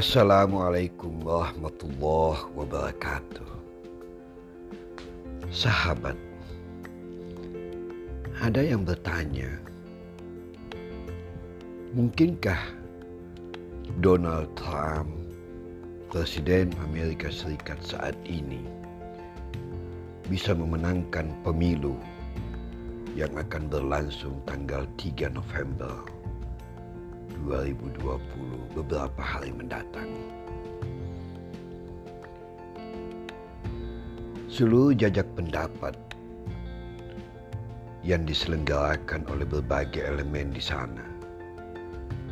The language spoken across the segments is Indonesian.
Assalamualaikum warahmatullahi wabarakatuh. Sahabat, ada yang bertanya, mungkinkah Donald Trump, Presiden Amerika Serikat saat ini, bisa memenangkan pemilu yang akan berlangsung tanggal 3 November 2020 beberapa hari mendatang. Seluruh jajak pendapat yang diselenggarakan oleh berbagai elemen di sana,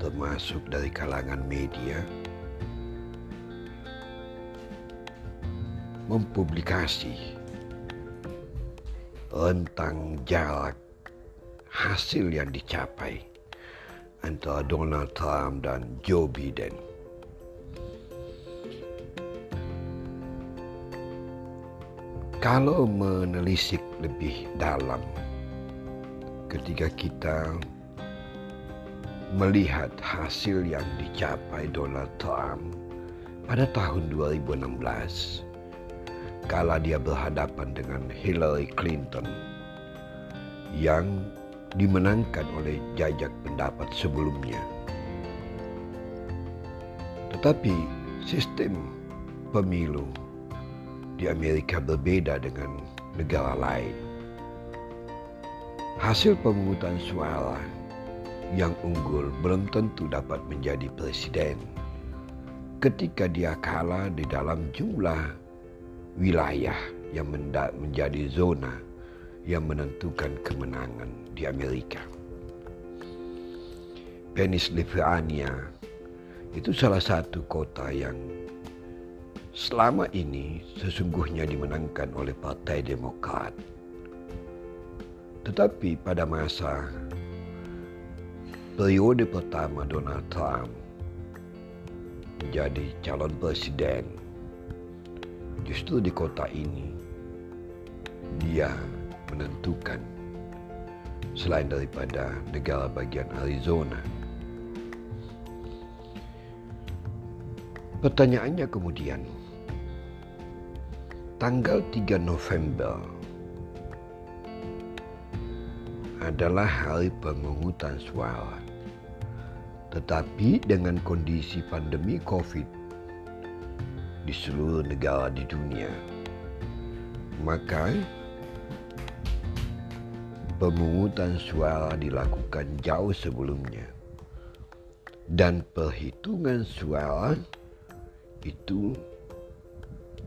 termasuk dari kalangan media, mempublikasi rentang jarak hasil yang dicapai antara Donald Trump dan Joe Biden. Kalau menelisik lebih dalam ketika kita melihat hasil yang dicapai Donald Trump pada tahun 2016 kala dia berhadapan dengan Hillary Clinton yang dimenangkan oleh jajak pendapat sebelumnya. Tetapi sistem pemilu di Amerika berbeda dengan negara lain. Hasil pemungutan suara yang unggul belum tentu dapat menjadi presiden ketika dia kalah di dalam jumlah wilayah yang menjadi zona yang menentukan kemenangan di Amerika. Pennsylvania itu salah satu kota yang selama ini sesungguhnya dimenangkan oleh Partai Demokrat. Tetapi pada masa periode pertama Donald Trump menjadi calon presiden, justru di kota ini dia menentukan selain daripada negara bagian Arizona. Pertanyaannya kemudian, tanggal 3 November adalah hari pemungutan suara. Tetapi dengan kondisi pandemi COVID di seluruh negara di dunia, maka pemungutan suara dilakukan jauh sebelumnya dan perhitungan suara itu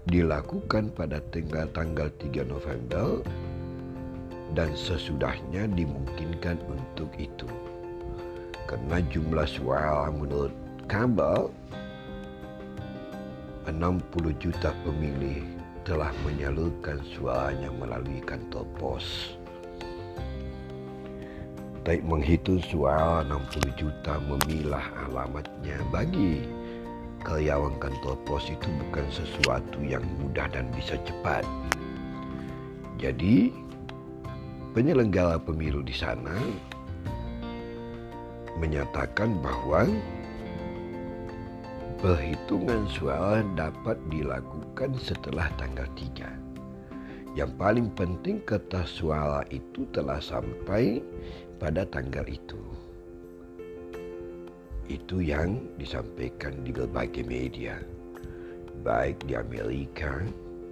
dilakukan pada tanggal tanggal 3 November dan sesudahnya dimungkinkan untuk itu karena jumlah suara menurut kabar 60 juta pemilih telah menyalurkan suaranya melalui kantor pos. Baik menghitung suara 60 juta memilah alamatnya bagi karyawan kantor pos itu bukan sesuatu yang mudah dan bisa cepat. Jadi penyelenggara pemilu di sana menyatakan bahwa perhitungan suara dapat dilakukan setelah tanggal 3. Yang paling penting kertas suara itu telah sampai pada tanggal itu. Itu yang disampaikan di berbagai media, baik di Amerika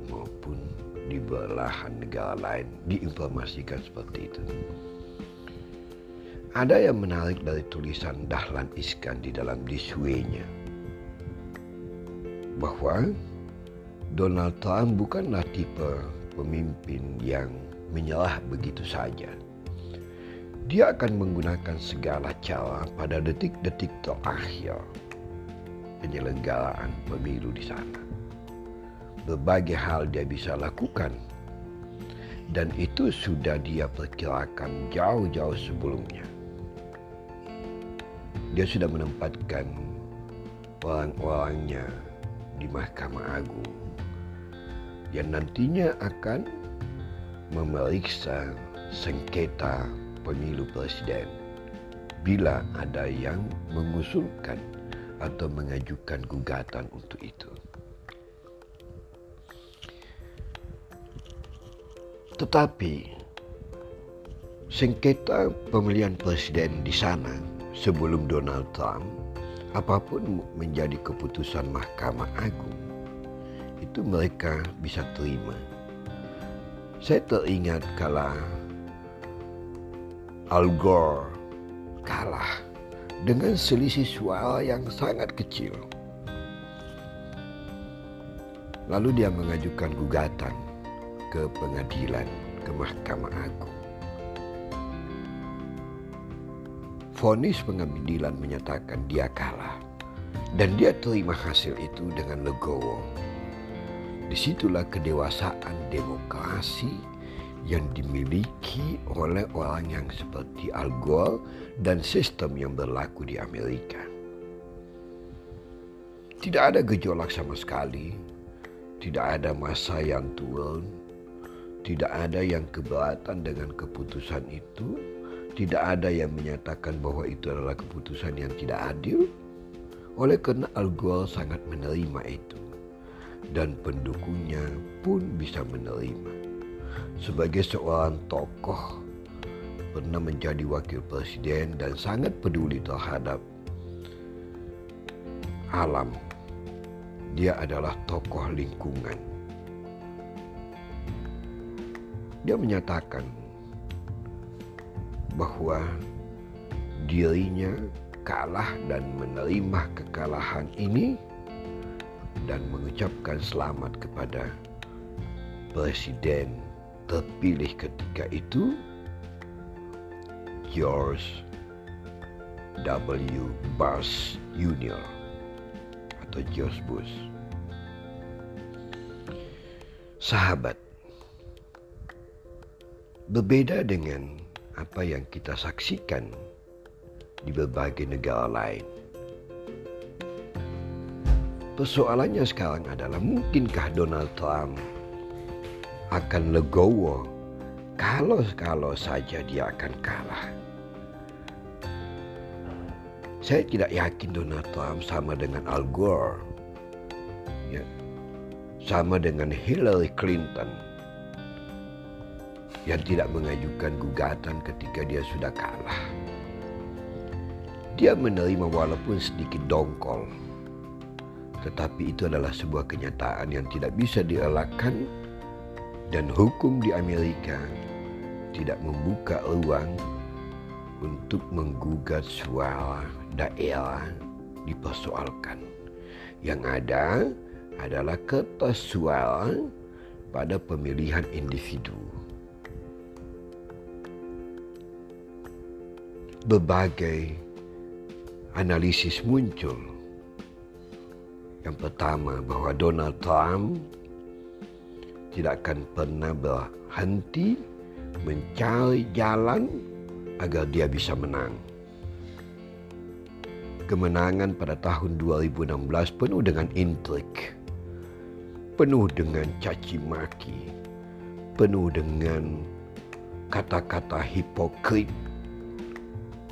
maupun di belahan negara lain diinformasikan seperti itu. Ada yang menarik dari tulisan Dahlan Iskan di dalam disuenya bahwa Donald Trump bukanlah tipe pemimpin yang menyerah begitu saja dia akan menggunakan segala cara pada detik-detik terakhir penyelenggaraan pemilu di sana. Berbagai hal dia bisa lakukan dan itu sudah dia perkirakan jauh-jauh sebelumnya. Dia sudah menempatkan orang-orangnya di Mahkamah Agung yang nantinya akan memeriksa sengketa pemilu presiden bila ada yang mengusulkan atau mengajukan gugatan untuk itu. Tetapi sengketa pemilihan presiden di sana sebelum Donald Trump, apa pun menjadi keputusan Mahkamah Agung, itu mereka bisa terima. Saya teringat kala Al Gore kalah dengan selisih suara yang sangat kecil. Lalu dia mengajukan gugatan ke pengadilan, ke Mahkamah Agung. Fonis pengadilan menyatakan dia kalah dan dia terima hasil itu dengan legowo. Di situlah kedewasaan demokrasi yang dimiliki oleh orang yang seperti Al Gore dan sistem yang berlaku di Amerika. Tidak ada gejolak sama sekali, tidak ada masa yang turun, tidak ada yang keberatan dengan keputusan itu, tidak ada yang menyatakan bahwa itu adalah keputusan yang tidak adil. Oleh karena Al Gore sangat menerima itu. Dan pendukungnya pun bisa menerima sebagai seorang tokoh pernah menjadi wakil presiden dan sangat peduli terhadap alam. Dia adalah tokoh lingkungan. Dia menyatakan bahwa dirinya kalah dan menerima kekalahan ini dan mengucapkan selamat kepada presiden terpilih ketika itu George W. Bush Jr. atau George Bush. Sahabat, berbeda dengan apa yang kita saksikan di berbagai negara lain. Persoalannya sekarang adalah mungkinkah Donald Trump akan legowo kalau-kalau saja dia akan kalah. Saya tidak yakin Donald Trump sama dengan Al Gore. Ya. Sama dengan Hillary Clinton yang tidak mengajukan gugatan ketika dia sudah kalah. Dia menerima walaupun sedikit dongkol. Tetapi itu adalah sebuah kenyataan yang tidak bisa dielakkan dan hukum di Amerika tidak membuka ruang untuk menggugat suara daerah dipersoalkan. Yang ada adalah kertas pada pemilihan individu. Berbagai analisis muncul. Yang pertama bahwa Donald Trump tidak akan pernah berhenti mencari jalan agar dia bisa menang. Kemenangan pada tahun 2016 penuh dengan intrik, penuh dengan caci maki, penuh dengan kata-kata hipokrit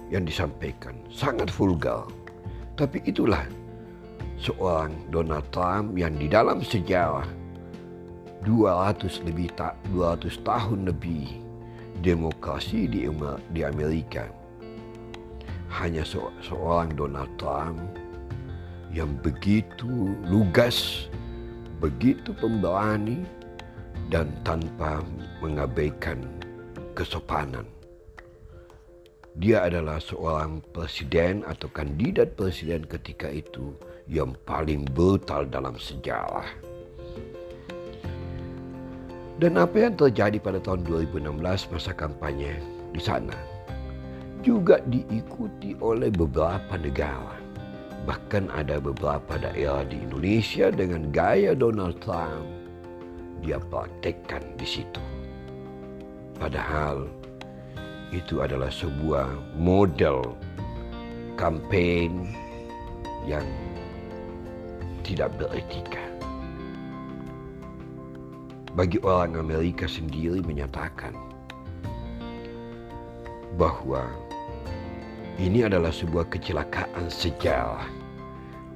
yang disampaikan, sangat vulgar. Tapi itulah seorang Donald Trump yang di dalam sejarah 200 lebih tak 200 tahun lebih demokrasi di di Amerika hanya se seorang Donald Trump yang begitu lugas, begitu pemberani dan tanpa mengabaikan kesopanan. Dia adalah seorang presiden atau kandidat presiden ketika itu yang paling brutal dalam sejarah. Dan apa yang terjadi pada tahun 2016 masa kampanye di sana juga diikuti oleh beberapa negara. Bahkan ada beberapa daerah di Indonesia dengan gaya Donald Trump dia praktekkan di situ. Padahal itu adalah sebuah model kampanye yang tidak beretika bagi orang Amerika sendiri menyatakan bahwa ini adalah sebuah kecelakaan sejarah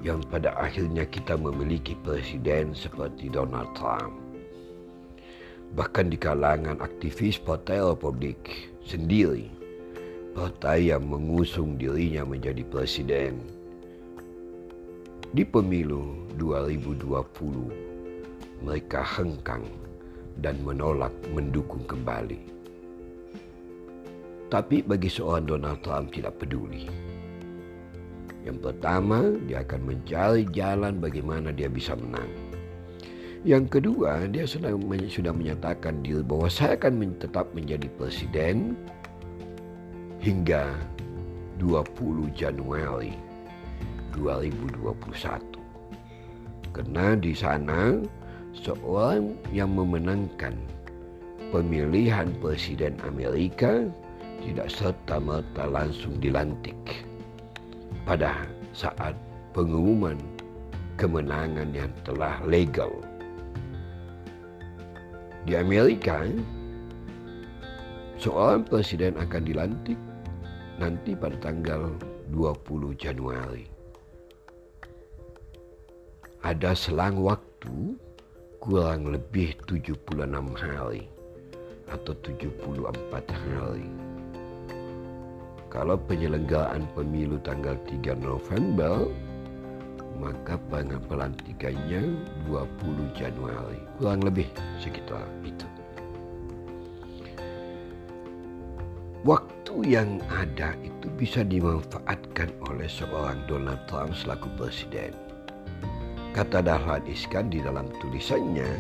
yang pada akhirnya kita memiliki presiden seperti Donald Trump. Bahkan di kalangan aktivis Partai Republik sendiri, partai yang mengusung dirinya menjadi presiden. Di pemilu 2020, mereka hengkang dan menolak mendukung kembali. Tapi bagi seorang Donald Trump tidak peduli yang pertama, dia akan mencari jalan bagaimana dia bisa menang. Yang kedua, dia sudah, sudah menyatakan diri bahwa saya akan tetap menjadi presiden hingga 20 Januari 2021. Karena di sana seorang yang memenangkan pemilihan presiden Amerika tidak serta-merta langsung dilantik pada saat pengumuman kemenangan yang telah legal. Di Amerika, seorang presiden akan dilantik nanti pada tanggal 20 Januari. Ada selang waktu kurang lebih 76 hari atau 74 hari kalau penyelenggaraan pemilu tanggal 3 November, maka pelantikannya 20 Januari. Kurang lebih sekitar itu. Waktu yang ada itu bisa dimanfaatkan oleh seorang Donald Trump selaku presiden. Kata Dahlan Iskan di dalam tulisannya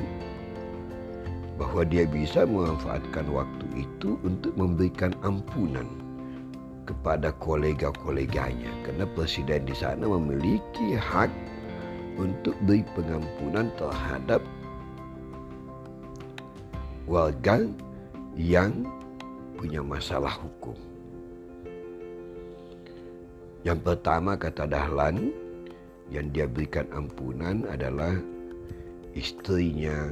bahwa dia bisa memanfaatkan waktu itu untuk memberikan ampunan kepada kolega-koleganya karena presiden di sana memiliki hak untuk beri pengampunan terhadap warga yang punya masalah hukum. Yang pertama kata Dahlan yang dia berikan ampunan adalah istrinya,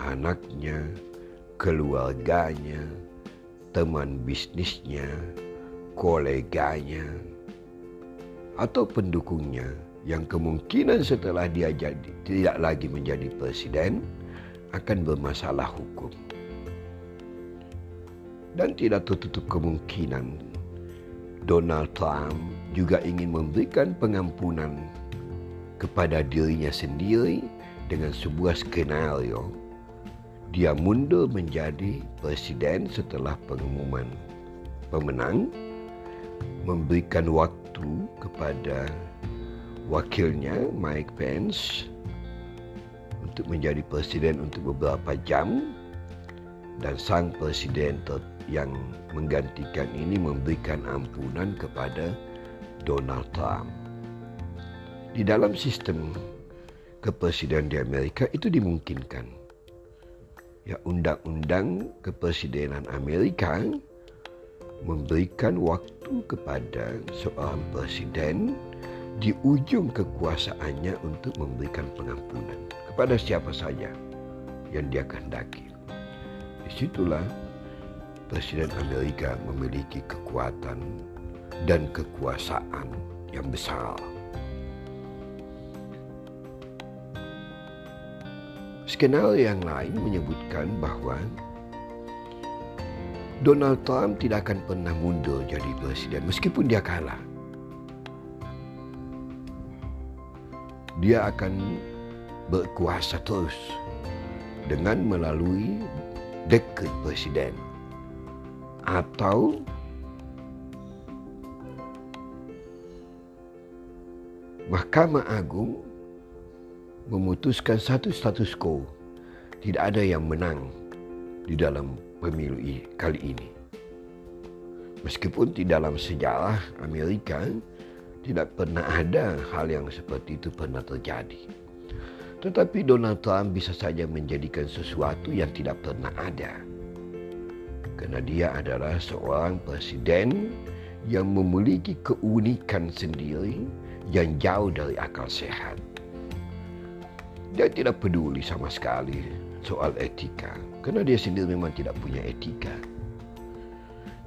anaknya, keluarganya, teman bisnisnya, koleganya atau pendukungnya yang kemungkinan setelah dia jadi tidak lagi menjadi presiden akan bermasalah hukum. Dan tidak tertutup kemungkinan Donald Trump juga ingin memberikan pengampunan kepada dirinya sendiri dengan sebuah skenario. Dia mundur menjadi presiden setelah pengumuman pemenang memberikan waktu kepada wakilnya Mike Pence untuk menjadi presiden untuk beberapa jam dan sang presiden yang menggantikan ini memberikan ampunan kepada Donald Trump. Di dalam sistem kepresiden di Amerika itu dimungkinkan. Ya undang-undang kepresidenan Amerika memberikan waktu kepada seorang presiden di ujung kekuasaannya untuk memberikan pengampunan kepada siapa saja yang dia kehendaki. Di situlah Presiden Amerika memiliki kekuatan dan kekuasaan yang besar. Skenario yang lain menyebutkan bahawa Donald Trump tidak akan pernah mundur jadi presiden meskipun dia kalah. Dia akan berkuasa terus dengan melalui dekret presiden atau Mahkamah Agung memutuskan satu status quo. Tidak ada yang menang di dalam pemilu kali ini. Meskipun di dalam sejarah Amerika tidak pernah ada hal yang seperti itu pernah terjadi. Tetapi Donald Trump bisa saja menjadikan sesuatu yang tidak pernah ada. Karena dia adalah seorang presiden yang memiliki keunikan sendiri yang jauh dari akal sehat. Dia tidak peduli sama sekali soal etika. Karena dia sendiri memang tidak punya etika.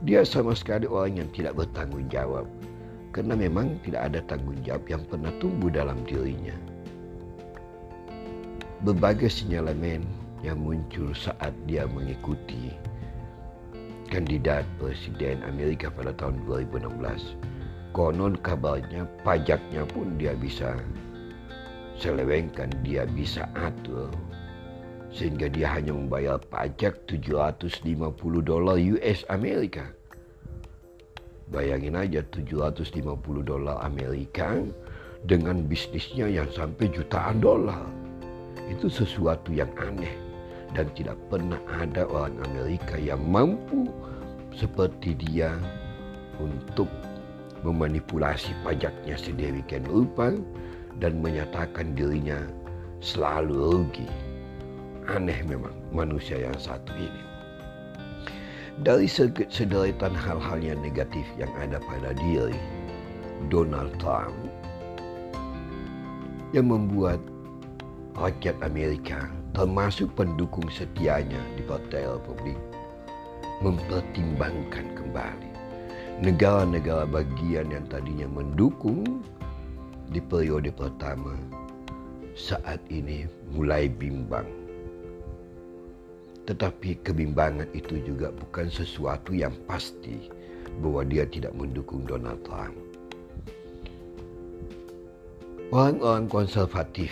Dia sama sekali orang yang tidak bertanggung jawab karena memang tidak ada tanggung jawab yang pernah tumbuh dalam dirinya. Berbagai sinyalemen yang muncul saat dia mengikuti kandidat presiden Amerika pada tahun 2016. Konon kabarnya pajaknya pun dia bisa selewengkan, dia bisa atur sehingga dia hanya membayar pajak 750 dolar US Amerika. Bayangin aja 750 dolar Amerika dengan bisnisnya yang sampai jutaan dolar. Itu sesuatu yang aneh dan tidak pernah ada orang Amerika yang mampu seperti dia untuk memanipulasi pajaknya sedemikian rupa dan menyatakan dirinya selalu rugi aneh memang manusia yang satu ini. Dari sederetan hal-hal yang negatif yang ada pada diri Donald Trump yang membuat rakyat Amerika termasuk pendukung setianya di Partai Republik mempertimbangkan kembali negara-negara bagian yang tadinya mendukung di periode pertama saat ini mulai bimbang tetapi kebimbangan itu juga bukan sesuatu yang pasti bahwa dia tidak mendukung Donald Trump. Orang-orang konservatif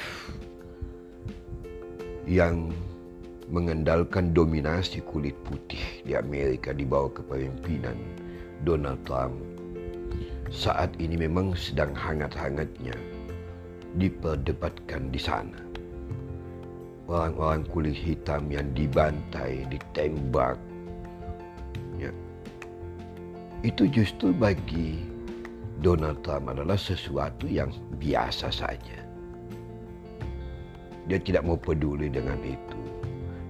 yang mengandalkan dominasi kulit putih di Amerika di bawah kepemimpinan Donald Trump saat ini memang sedang hangat-hangatnya diperdebatkan di sana orang-orang kulit hitam yang dibantai, ditembak. Ya. Itu justru bagi Donald Trump adalah sesuatu yang biasa saja. Dia tidak mau peduli dengan itu.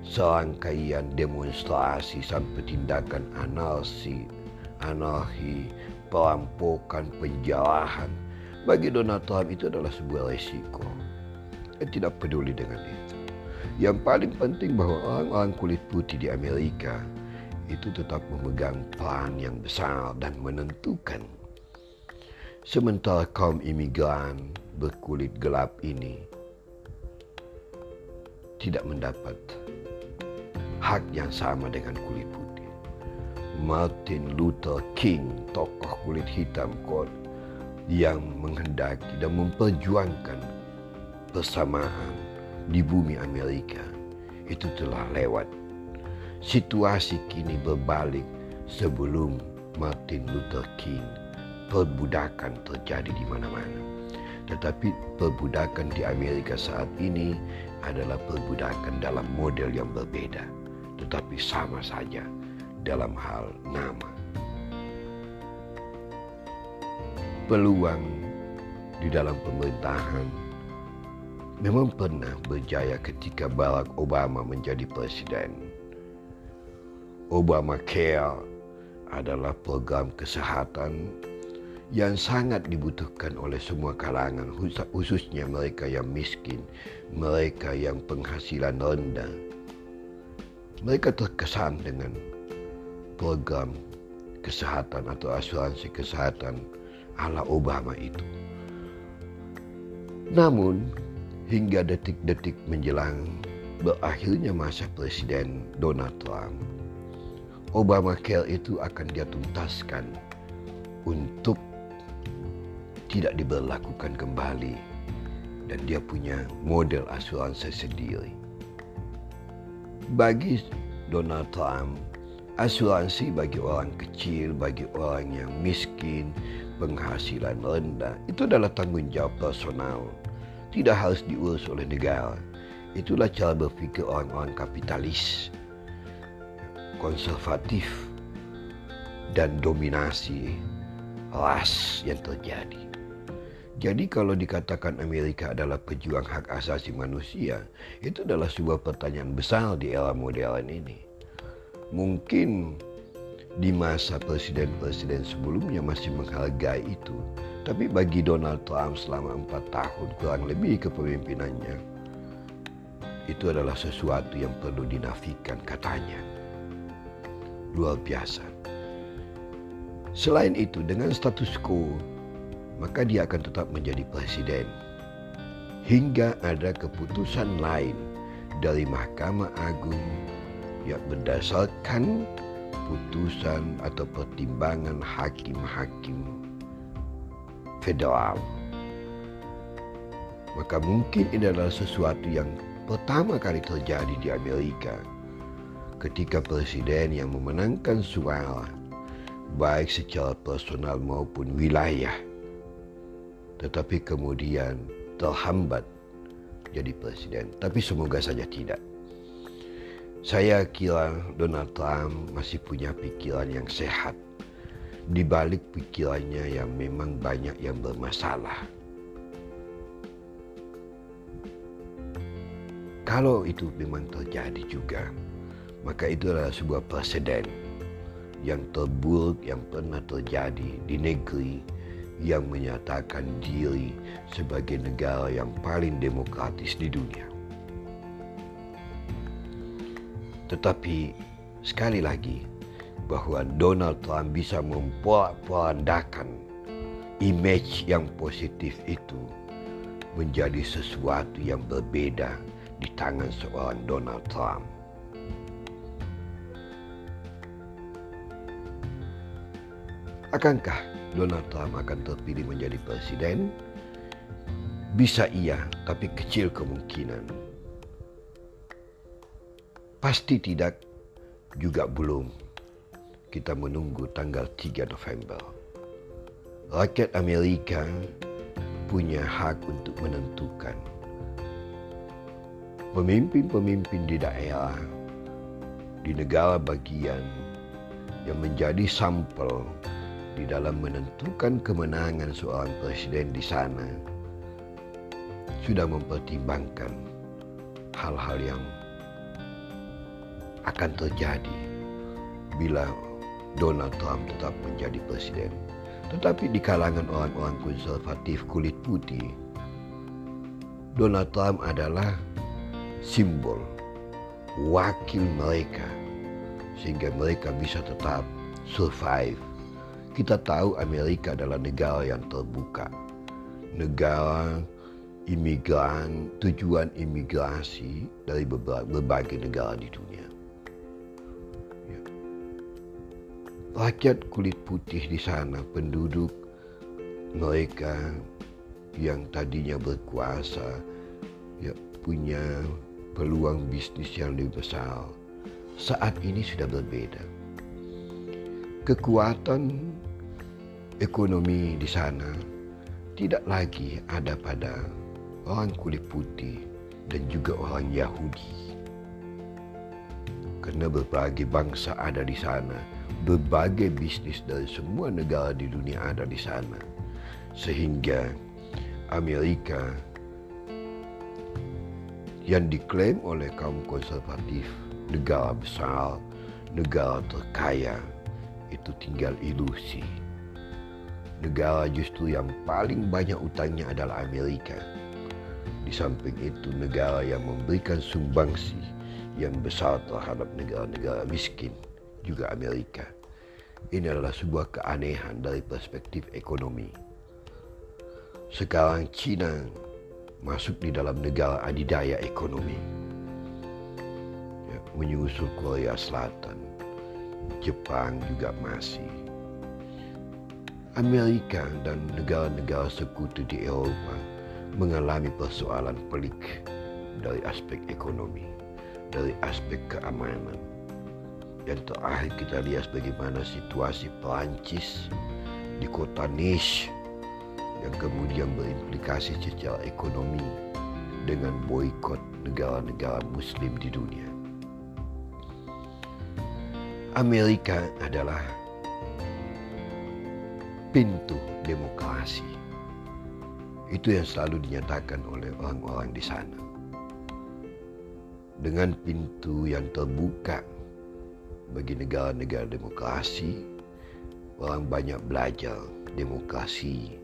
Serangkaian demonstrasi sampai tindakan anarki, anarki, perampokan, penjarahan. Bagi Donald Trump itu adalah sebuah resiko. Dia tidak peduli dengan itu. Yang paling penting bahwa orang-orang kulit putih di Amerika itu tetap memegang peran yang besar dan menentukan. Sementara kaum imigran berkulit gelap ini tidak mendapat hak yang sama dengan kulit putih. Martin Luther King, tokoh kulit hitam yang menghendaki dan memperjuangkan persamaan di bumi Amerika itu telah lewat. Situasi kini berbalik sebelum Martin Luther King. Perbudakan terjadi di mana-mana. Tetapi perbudakan di Amerika saat ini adalah perbudakan dalam model yang berbeda. Tetapi sama saja dalam hal nama. Peluang di dalam pemerintahan memang pernah berjaya ketika Barack Obama menjadi presiden. Obama Care adalah program kesehatan yang sangat dibutuhkan oleh semua kalangan, khususnya mereka yang miskin, mereka yang penghasilan rendah. Mereka terkesan dengan program kesehatan atau asuransi kesehatan ala Obama itu. Namun, hingga detik-detik menjelang berakhirnya masa Presiden Donald Trump, Obamacare itu akan dia tuntaskan untuk tidak diberlakukan kembali dan dia punya model asuransi sendiri. Bagi Donald Trump, asuransi bagi orang kecil, bagi orang yang miskin, penghasilan rendah, itu adalah tanggung jawab personal tidak harus diurus oleh negara. Itulah cara berfikir orang-orang kapitalis, konservatif, dan dominasi ras yang terjadi. Jadi kalau dikatakan Amerika adalah pejuang hak asasi manusia, itu adalah sebuah pertanyaan besar di era modern ini. Mungkin di masa presiden-presiden sebelumnya masih menghargai itu. Tapi bagi Donald Trump selama empat tahun kurang lebih kepemimpinannya, itu adalah sesuatu yang perlu dinafikan katanya. Luar biasa. Selain itu, dengan status quo maka dia akan tetap menjadi presiden. Hingga ada keputusan lain dari Mahkamah Agung yang berdasarkan putusan atau pertimbangan hakim-hakim federal. Maka mungkin ini adalah sesuatu yang pertama kali terjadi di Amerika ketika presiden yang memenangkan suara baik secara personal maupun wilayah tetapi kemudian terhambat jadi presiden. Tapi semoga saja tidak. Saya kira Donald Trump masih punya pikiran yang sehat. Di balik pikirannya yang memang banyak yang bermasalah. Kalau itu memang terjadi juga, maka itu adalah sebuah presiden yang terburuk yang pernah terjadi di negeri yang menyatakan diri sebagai negara yang paling demokratis di dunia. Tetapi sekali lagi bahwa Donald Trump bisa memporak-porandakan image yang positif itu menjadi sesuatu yang berbeda di tangan seorang Donald Trump. Akankah Donald Trump akan terpilih menjadi presiden? Bisa iya, tapi kecil kemungkinan. Pasti tidak, juga belum. Kita menunggu tanggal 3 November. Rakyat Amerika punya hak untuk menentukan pemimpin-pemimpin di daerah, di negara bagian yang menjadi sampel di dalam menentukan kemenangan seorang presiden di sana sudah mempertimbangkan hal-hal yang akan terjadi bila Donald Trump tetap menjadi presiden. Tetapi di kalangan orang-orang konservatif kulit putih, Donald Trump adalah simbol wakil mereka sehingga mereka bisa tetap survive. Kita tahu Amerika adalah negara yang terbuka. Negara imigran, tujuan imigrasi dari berbagai negara di dunia. Ya. Rakyat kulit putih di sana, penduduk mereka yang tadinya berkuasa, ya, punya peluang bisnis yang lebih besar saat ini sudah berbeda. Kekuatan ekonomi di sana tidak lagi ada pada orang kulit putih dan juga orang Yahudi. Karena berbagai bangsa ada di sana, berbagai bisnis dari semua negara di dunia ada di sana. Sehingga Amerika yang diklaim oleh kaum konservatif negara besar, negara terkaya itu tinggal ilusi. Negara justru yang paling banyak utangnya adalah Amerika. Di samping itu negara yang memberikan sumbangsi yang besar terhadap negara-negara miskin juga Amerika. Ini adalah sebuah keanehan dari perspektif ekonomi. Sekarang China masuk di dalam negara adidaya ekonomi. Ya, menyusul Korea Selatan, Jepang juga masih. Amerika dan negara-negara sekutu di Eropa mengalami persoalan pelik dari aspek ekonomi, dari aspek keamanan. Yang terakhir kita lihat bagaimana situasi Perancis di kota Nice yang kemudian berimplikasi secara ekonomi dengan boikot negara-negara muslim di dunia. Amerika adalah pintu demokrasi. Itu yang selalu dinyatakan oleh orang-orang di sana. Dengan pintu yang terbuka bagi negara-negara demokrasi, orang banyak belajar demokrasi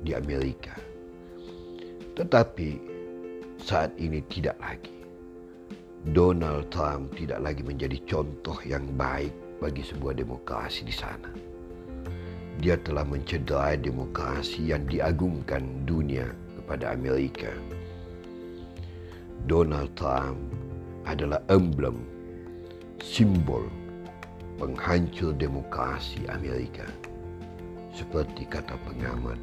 di Amerika. Tetapi saat ini tidak lagi. Donald Trump tidak lagi menjadi contoh yang baik bagi sebuah demokrasi di sana. dia telah mencederai demokrasi yang diagungkan dunia kepada Amerika. Donald Trump adalah emblem, simbol penghancur demokrasi Amerika. Seperti kata pengamat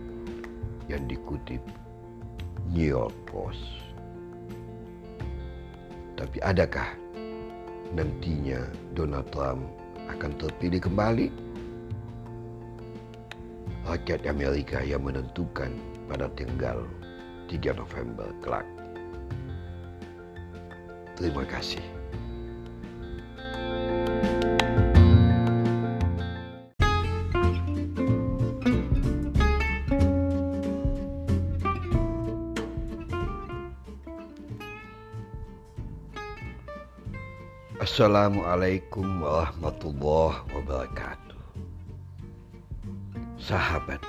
yang dikutip New York Post. Tapi adakah nantinya Donald Trump akan terpilih kembali? Rakyat Amerika yang menentukan pada tanggal 3 November kelak. Terima kasih. Assalamualaikum warahmatullahi wabarakatuh. Sahabat,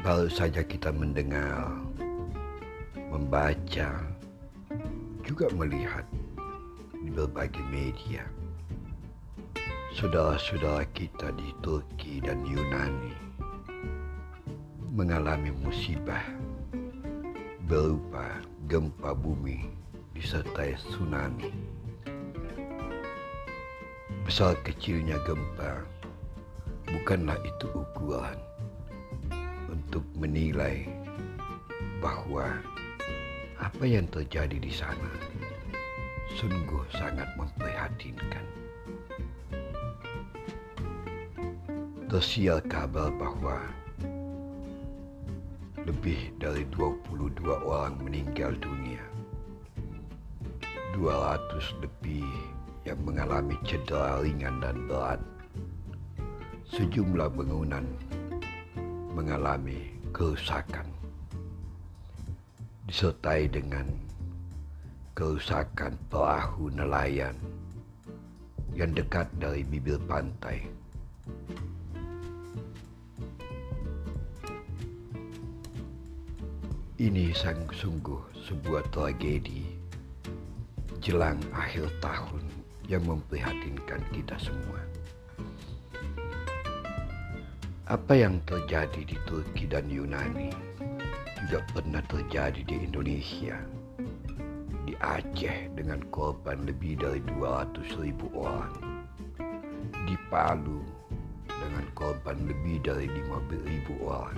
baru saja kita mendengar membaca, juga melihat di berbagai media. Saudara-saudara kita di Turki dan Yunani mengalami musibah berupa gempa bumi disertai tsunami. Besar kecilnya gempa bukanlah itu ukuran untuk menilai bahwa apa yang terjadi di sana sungguh sangat memprihatinkan. Tersiar kabar bahwa lebih dari 22 orang meninggal dunia. 200 lebih yang mengalami cedera ringan dan berat. Sejumlah bangunan mengalami kerusakan disertai dengan kerusakan perahu nelayan yang dekat dari bibir pantai. Ini sungguh sebuah tragedi jelang akhir tahun yang memprihatinkan kita semua. Apa yang terjadi di Turki dan Yunani juga pernah terjadi di Indonesia. Di Aceh dengan korban lebih dari 200 ribu orang. Di Palu dengan korban lebih dari 15 ribu orang.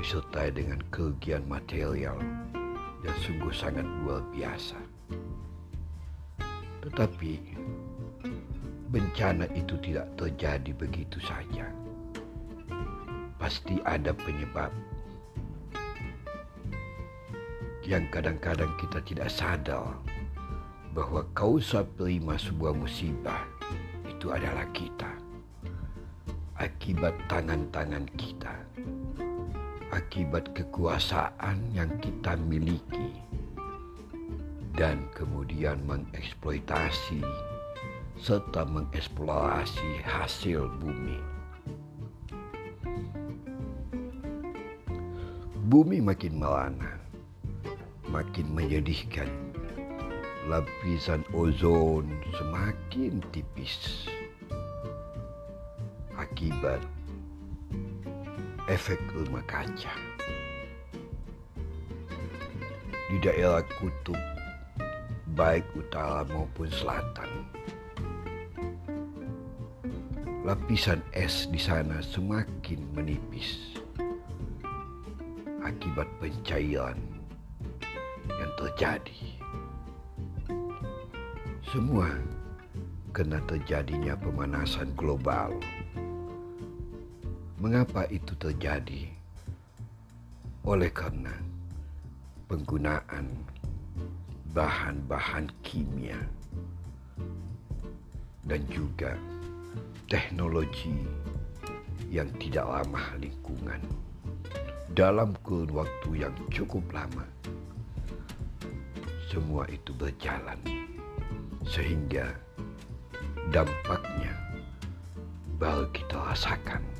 Disertai dengan kerugian material yang sungguh sangat luar biasa. Tetapi bencana itu tidak terjadi begitu saja. Pasti ada penyebab yang kadang-kadang kita tidak sadar bahwa kausa prima sebuah musibah itu adalah kita. Akibat tangan-tangan kita. Akibat kekuasaan yang kita miliki. Dan kemudian mengeksploitasi serta mengeksplorasi hasil bumi. Bumi makin melana makin menyedihkan. Lapisan ozon semakin tipis akibat efek rumah kaca. Di daerah kutub, baik utara maupun selatan, lapisan es di sana semakin menipis akibat pencairan yang terjadi. Semua kena terjadinya pemanasan global. Mengapa itu terjadi? Oleh karena penggunaan bahan-bahan kimia dan juga teknologi yang tidak ramah lingkungan dalam kurun waktu yang cukup lama semua itu berjalan sehingga dampaknya baru kita rasakan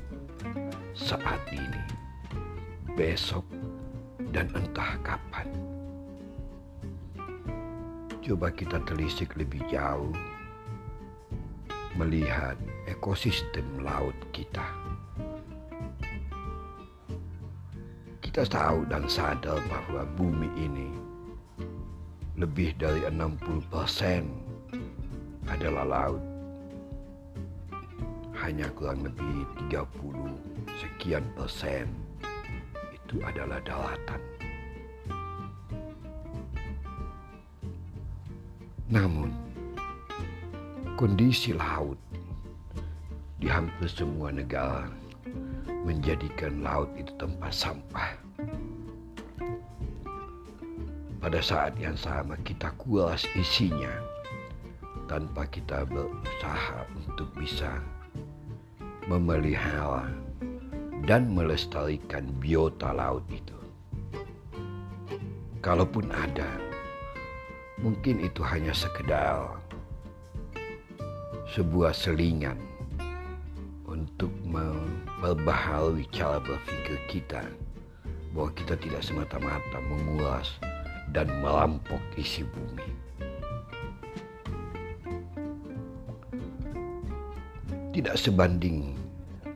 saat ini, besok, dan entah kapan. Coba kita telisik lebih jauh melihat ekosistem laut kita. Kita tahu dan sadar bahwa bumi ini lebih dari 60% adalah laut. Hanya kurang lebih 30 sekian persen itu adalah daratan. Namun, kondisi laut di hampir semua negara menjadikan laut itu tempat sampah. Pada saat yang sama kita kuas isinya tanpa kita berusaha untuk bisa memelihara dan melestarikan biota laut itu. Kalaupun ada, mungkin itu hanya sekedar sebuah selingan untuk memperbaharui cara berpikir kita bahwa kita tidak semata-mata mengulas dan melampok isi bumi. Tidak sebanding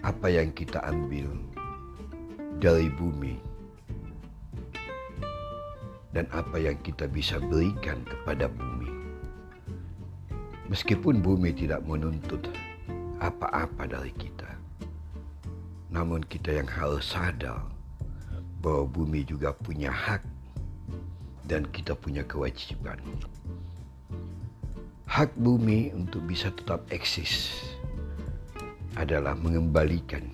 apa yang kita ambil dari bumi dan apa yang kita bisa berikan kepada bumi. Meskipun bumi tidak menuntut apa-apa dari kita, namun kita yang harus sadar bahwa bumi juga punya hak dan kita punya kewajiban. Hak bumi untuk bisa tetap eksis adalah mengembalikan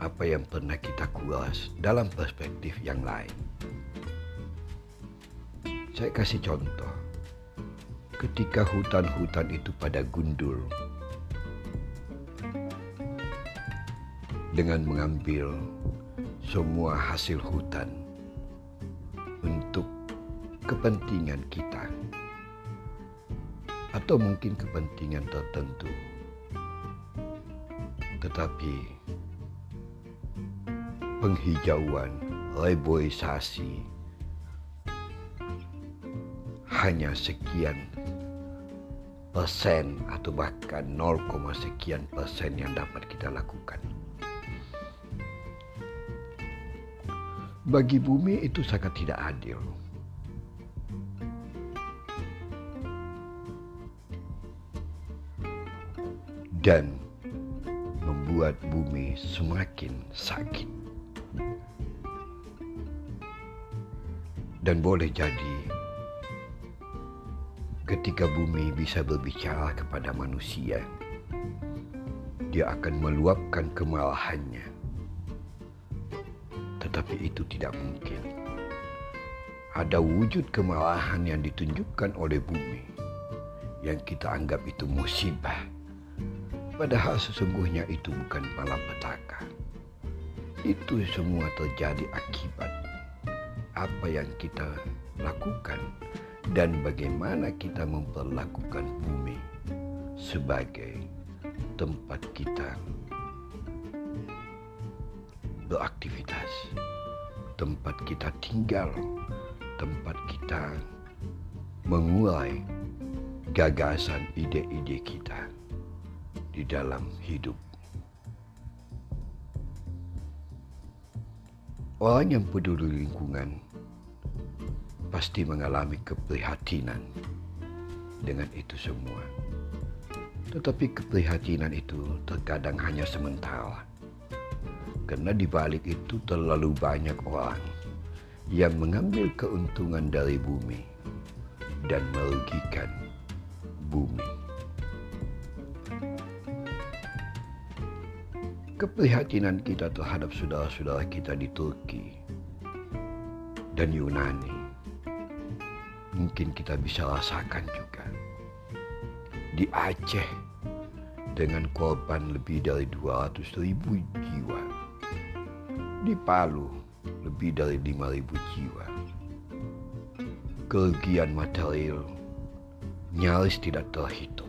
apa yang pernah kita kuas dalam perspektif yang lain. Saya kasih contoh. Ketika hutan-hutan itu pada gundul dengan mengambil semua hasil hutan untuk kepentingan kita atau mungkin kepentingan tertentu. Tetapi penghijauan, reboisasi hanya sekian persen atau bahkan 0, sekian persen yang dapat kita lakukan. Bagi bumi itu sangat tidak adil. Dan membuat bumi semakin sakit. Dan boleh jadi ketika bumi bisa berbicara kepada manusia, dia akan meluapkan kemalahannya tetapi itu tidak mungkin. Ada wujud kemalahan yang ditunjukkan oleh bumi yang kita anggap itu musibah. Padahal sesungguhnya itu bukan malapetaka. Itu semua terjadi akibat apa yang kita lakukan dan bagaimana kita memperlakukan bumi sebagai tempat kita beraktivitas, tempat kita tinggal, tempat kita mengurai gagasan ide-ide kita di dalam hidup. Orang yang peduli lingkungan pasti mengalami keprihatinan dengan itu semua. Tetapi keprihatinan itu terkadang hanya sementara karena di balik itu terlalu banyak orang yang mengambil keuntungan dari bumi dan merugikan bumi. Keprihatinan kita terhadap saudara-saudara kita di Turki dan Yunani mungkin kita bisa rasakan juga. Di Aceh dengan korban lebih dari 200 ribu jiwa di Palu lebih dari 5.000 jiwa. Kerugian material nyaris tidak terhitung.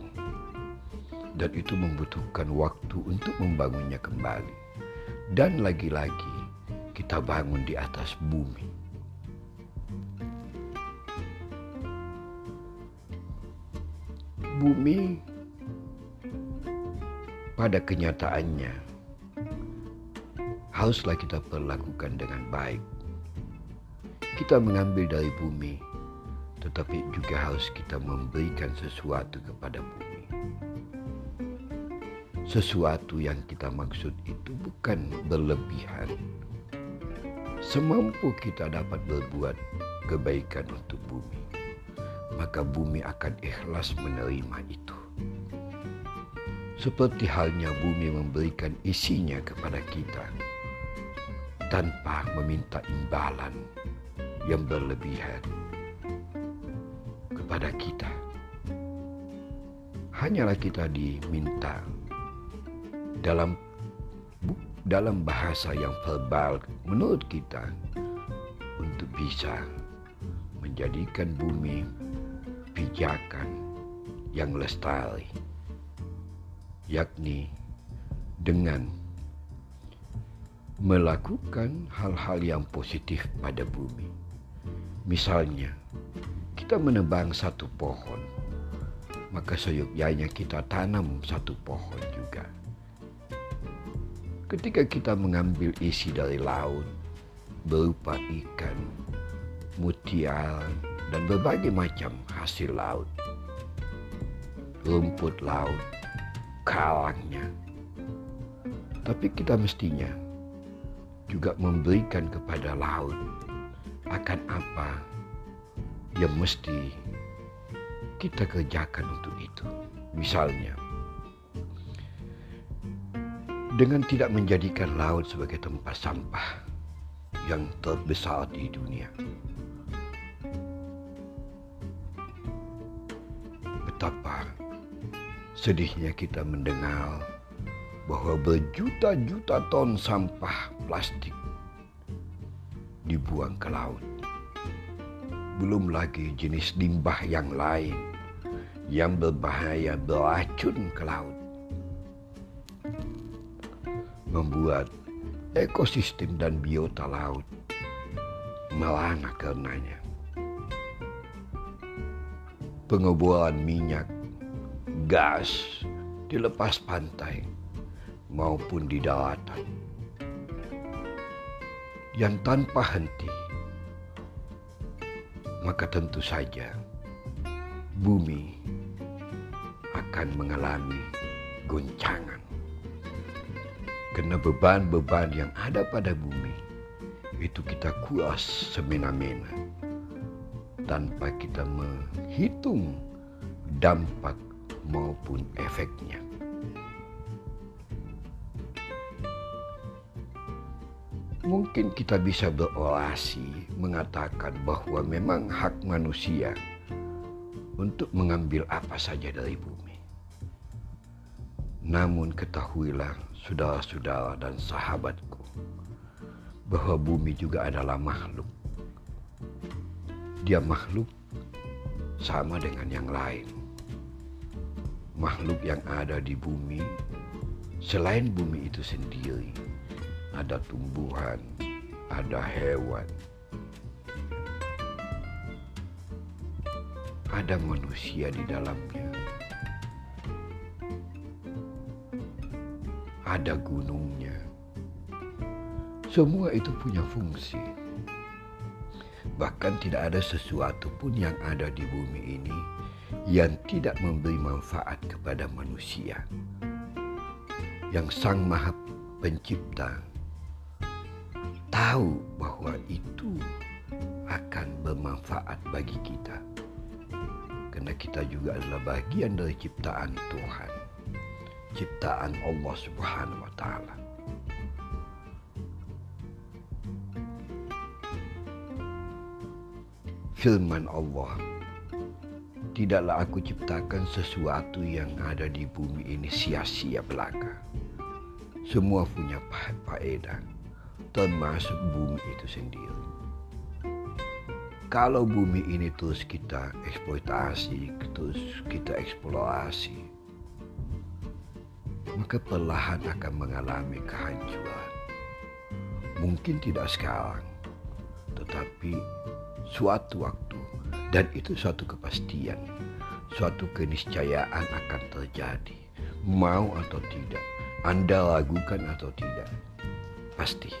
Dan itu membutuhkan waktu untuk membangunnya kembali. Dan lagi-lagi kita bangun di atas bumi. Bumi pada kenyataannya haruslah kita perlakukan dengan baik. Kita mengambil dari bumi, tetapi juga harus kita memberikan sesuatu kepada bumi. Sesuatu yang kita maksud itu bukan berlebihan. Semampu kita dapat berbuat kebaikan untuk bumi, maka bumi akan ikhlas menerima itu. Seperti halnya bumi memberikan isinya kepada kita tanpa meminta imbalan yang berlebihan kepada kita. Hanyalah kita diminta dalam dalam bahasa yang verbal menurut kita untuk bisa menjadikan bumi pijakan yang lestari yakni dengan melakukan hal-hal yang positif pada bumi. Misalnya, kita menebang satu pohon, maka seyogyanya kita tanam satu pohon juga. Ketika kita mengambil isi dari laut, berupa ikan, mutiara, dan berbagai macam hasil laut, rumput laut, kalangnya. Tapi kita mestinya juga memberikan kepada laut akan apa yang mesti kita kerjakan untuk itu. Misalnya, dengan tidak menjadikan laut sebagai tempat sampah yang terbesar di dunia. Betapa sedihnya kita mendengar bahwa berjuta-juta ton sampah plastik dibuang ke laut. Belum lagi jenis limbah yang lain yang berbahaya beracun ke laut. Membuat ekosistem dan biota laut melana karenanya. Pengeboran minyak, gas dilepas pantai maupun di daratan yang tanpa henti, maka tentu saja bumi akan mengalami goncangan. Karena beban-beban yang ada pada bumi itu kita kuas semena-mena tanpa kita menghitung dampak maupun efeknya. Mungkin kita bisa berorasi mengatakan bahwa memang hak manusia untuk mengambil apa saja dari bumi. Namun ketahuilah saudara-saudara dan sahabatku bahwa bumi juga adalah makhluk. Dia makhluk sama dengan yang lain. Makhluk yang ada di bumi selain bumi itu sendiri ada tumbuhan, ada hewan, ada manusia di dalamnya, ada gunungnya. Semua itu punya fungsi. Bahkan tidak ada sesuatu pun yang ada di bumi ini yang tidak memberi manfaat kepada manusia. Yang Sang Maha Pencipta tahu bahwa itu akan bermanfaat bagi kita. Karena kita juga adalah bagian dari ciptaan Tuhan. Ciptaan Allah Subhanahu wa taala. Firman Allah Tidaklah aku ciptakan sesuatu yang ada di bumi ini sia-sia belaka. Semua punya faedah termasuk bumi itu sendiri. Kalau bumi ini terus kita eksploitasi, terus kita eksplorasi, maka perlahan akan mengalami kehancuran. Mungkin tidak sekarang, tetapi suatu waktu, dan itu suatu kepastian, suatu keniscayaan akan terjadi. Mau atau tidak, Anda lakukan atau tidak, pasti.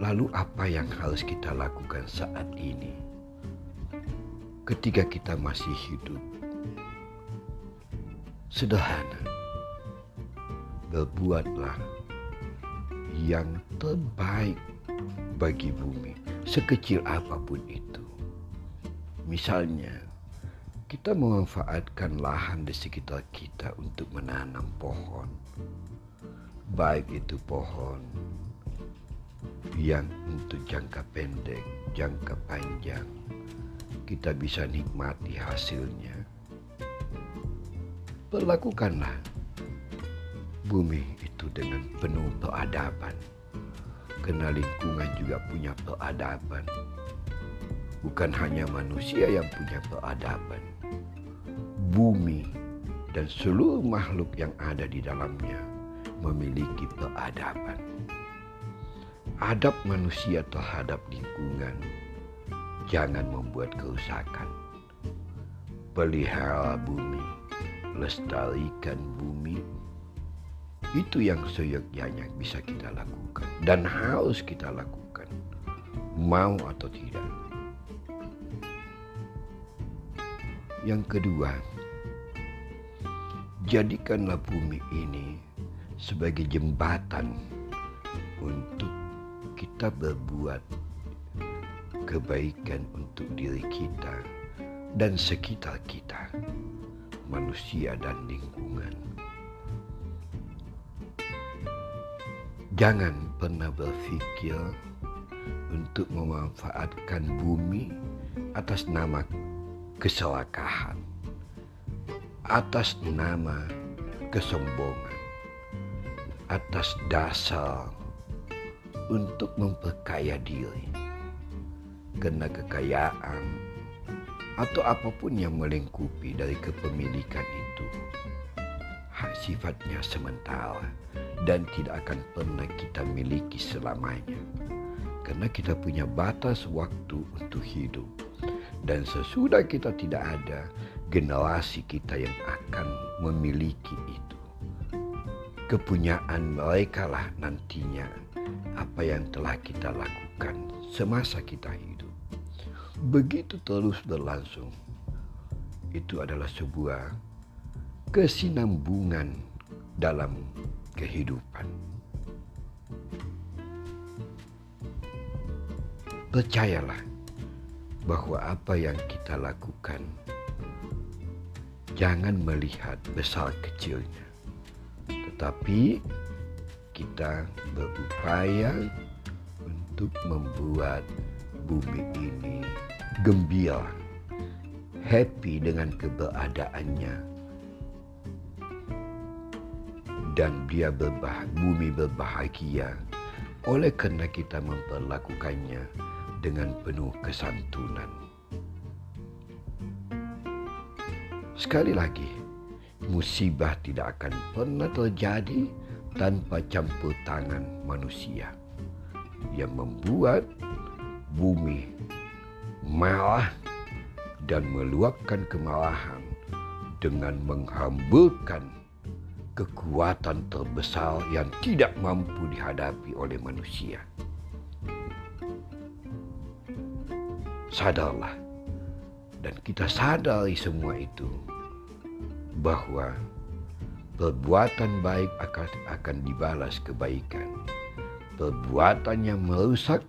Lalu apa yang harus kita lakukan saat ini? Ketika kita masih hidup. Sederhana. Berbuatlah yang terbaik bagi bumi, sekecil apa pun itu. Misalnya, kita memanfaatkan lahan di sekitar kita untuk menanam pohon, baik itu pohon yang untuk jangka pendek, jangka panjang, kita bisa nikmati hasilnya. Perlakukanlah bumi itu dengan penuh peradaban. Karena lingkungan juga punya peradaban. Bukan hanya manusia yang punya peradaban. Bumi dan seluruh makhluk yang ada di dalamnya memiliki peradaban adab manusia terhadap lingkungan jangan membuat kerusakan. Pelihara bumi, lestarikan bumi. Itu yang seyogyanya bisa kita lakukan dan harus kita lakukan. Mau atau tidak. Yang kedua, jadikanlah bumi ini sebagai jembatan untuk kita berbuat kebaikan untuk diri kita dan sekitar kita, manusia dan lingkungan. Jangan pernah berpikir untuk memanfaatkan bumi atas nama keserakahan, atas nama kesombongan, atas dasar untuk memperkaya diri. Karena kekayaan atau apa pun yang melingkupi dari kepemilikan itu hak sifatnya sementara dan tidak akan pernah kita miliki selamanya. Karena kita punya batas waktu untuk hidup. Dan sesudah kita tidak ada, generasi kita yang akan memiliki itu. Kepunyaan mereka lah nantinya apa yang telah kita lakukan semasa kita hidup. Begitu terus berlangsung, itu adalah sebuah kesinambungan dalam kehidupan. Percayalah bahwa apa yang kita lakukan jangan melihat besar kecilnya, tetapi kita berupaya untuk membuat bumi ini gembira, happy dengan keberadaannya. Dan dia berbah bumi berbahagia oleh kerana kita memperlakukannya dengan penuh kesantunan. Sekali lagi, musibah tidak akan pernah terjadi tanpa campur tangan manusia yang membuat bumi marah dan meluapkan kemarahan dengan menghamburkan kekuatan terbesar yang tidak mampu dihadapi oleh manusia. Sadarlah dan kita sadari semua itu bahwa Perbuatan baik akan, akan dibalas kebaikan. Perbuatan yang merusak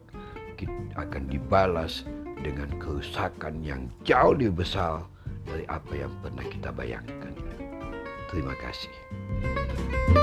akan dibalas dengan kerusakan yang jauh lebih besar dari apa yang pernah kita bayangkan. Terima kasih.